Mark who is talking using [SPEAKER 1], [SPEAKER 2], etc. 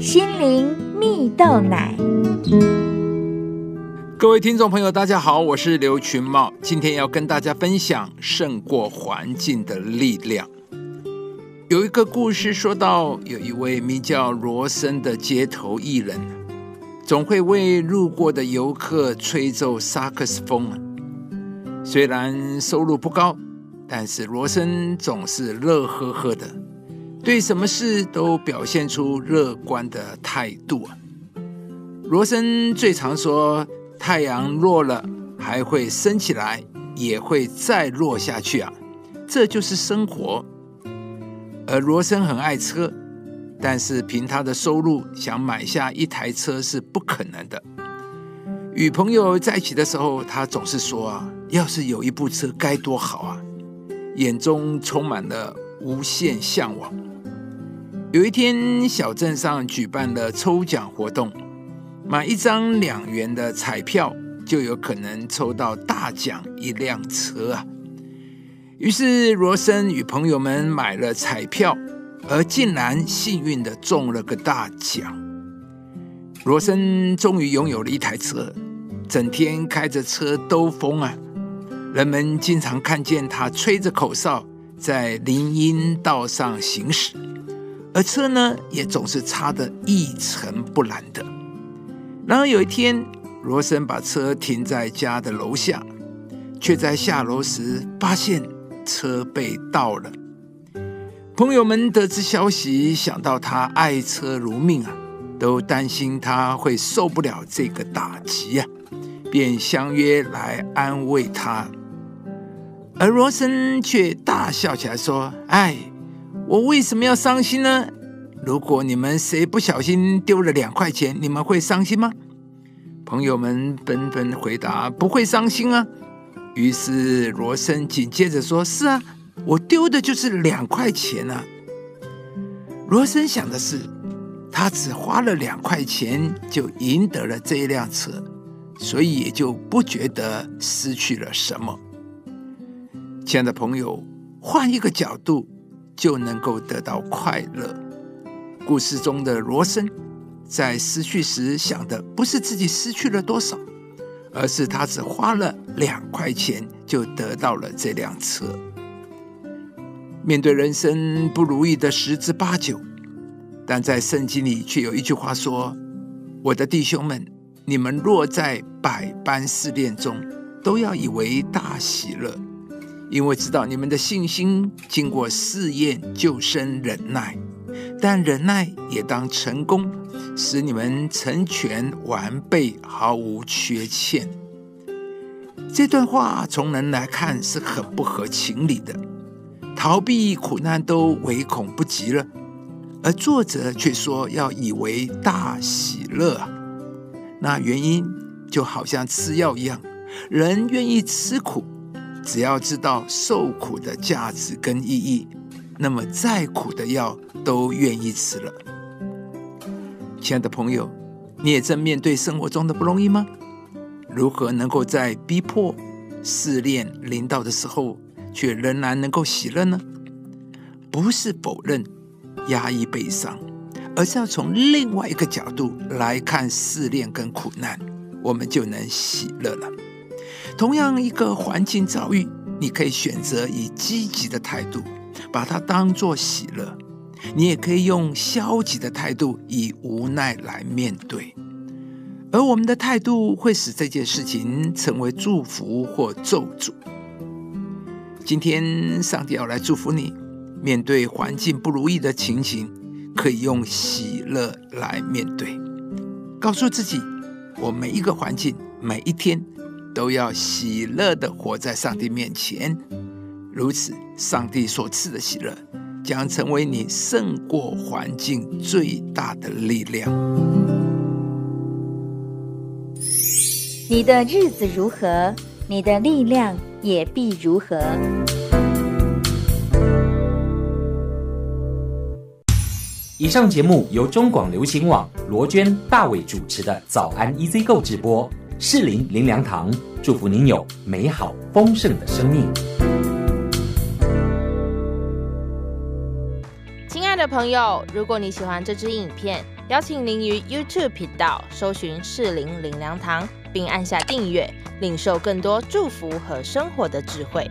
[SPEAKER 1] 心灵蜜豆奶。
[SPEAKER 2] 各位听众朋友，大家好，我是刘群茂，今天要跟大家分享胜过环境的力量。有一个故事说到，有一位名叫罗森的街头艺人，总会为路过的游客吹奏萨克斯风。虽然收入不高，但是罗森总是乐呵呵的，对什么事都表现出乐观的态度啊。罗森最常说：“太阳落了还会升起来，也会再落下去啊，这就是生活。”而罗森很爱车，但是凭他的收入，想买下一台车是不可能的。与朋友在一起的时候，他总是说：“啊，要是有一部车该多好啊！”眼中充满了无限向往。有一天，小镇上举办了抽奖活动，买一张两元的彩票，就有可能抽到大奖一辆车啊！于是罗森与朋友们买了彩票，而竟然幸运的中了个大奖。罗森终于拥有了一台车，整天开着车兜风啊！人们经常看见他吹着口哨在林荫道上行驶，而车呢也总是擦得一尘不染的。然而有一天，罗森把车停在家的楼下，却在下楼时发现。车被盗了，朋友们得知消息，想到他爱车如命啊，都担心他会受不了这个打击啊，便相约来安慰他。而罗森却大笑起来说：“哎，我为什么要伤心呢？如果你们谁不小心丢了两块钱，你们会伤心吗？”朋友们纷纷回答：“不会伤心啊。”于是罗森紧接着说：“是啊，我丢的就是两块钱啊。”罗森想的是，他只花了两块钱就赢得了这一辆车，所以也就不觉得失去了什么。亲爱的朋友，换一个角度就能够得到快乐。故事中的罗森在失去时想的不是自己失去了多少。而是他只花了两块钱就得到了这辆车。面对人生不如意的十之八九，但在圣经里却有一句话说：“我的弟兄们，你们若在百般试炼中，都要以为大喜乐，因为知道你们的信心经过试验，就生忍耐。但忍耐也当成功。”使你们成全完备，毫无缺欠。这段话从人来看是很不合情理的，逃避苦难都唯恐不及了，而作者却说要以为大喜乐啊！那原因就好像吃药一样，人愿意吃苦，只要知道受苦的价值跟意义，那么再苦的药都愿意吃了。亲爱的朋友，你也正面对生活中的不容易吗？如何能够在逼迫、试炼、临到的时候，却仍然能够喜乐呢？不是否认、压抑悲伤，而是要从另外一个角度来看试炼跟苦难，我们就能喜乐了。同样一个环境遭遇，你可以选择以积极的态度，把它当作喜乐。你也可以用消极的态度，以无奈来面对，而我们的态度会使这件事情成为祝福或咒诅。今天，上帝要来祝福你，面对环境不如意的情形，可以用喜乐来面对，告诉自己，我每一个环境，每一天，都要喜乐的活在上帝面前，如此，上帝所赐的喜乐。将成为你胜过环境最大的力量。
[SPEAKER 1] 你的日子如何，你的力量也必如何。
[SPEAKER 3] 以上节目由中广流行网罗娟、大伟主持的《早安 EZ 购》直播，士林林良堂祝福您有美好丰盛的生命。
[SPEAKER 4] 亲爱的朋友，如果你喜欢这支影片，邀请您于 YouTube 频道搜寻“士林林良堂”，并按下订阅，领受更多祝福和生活的智慧。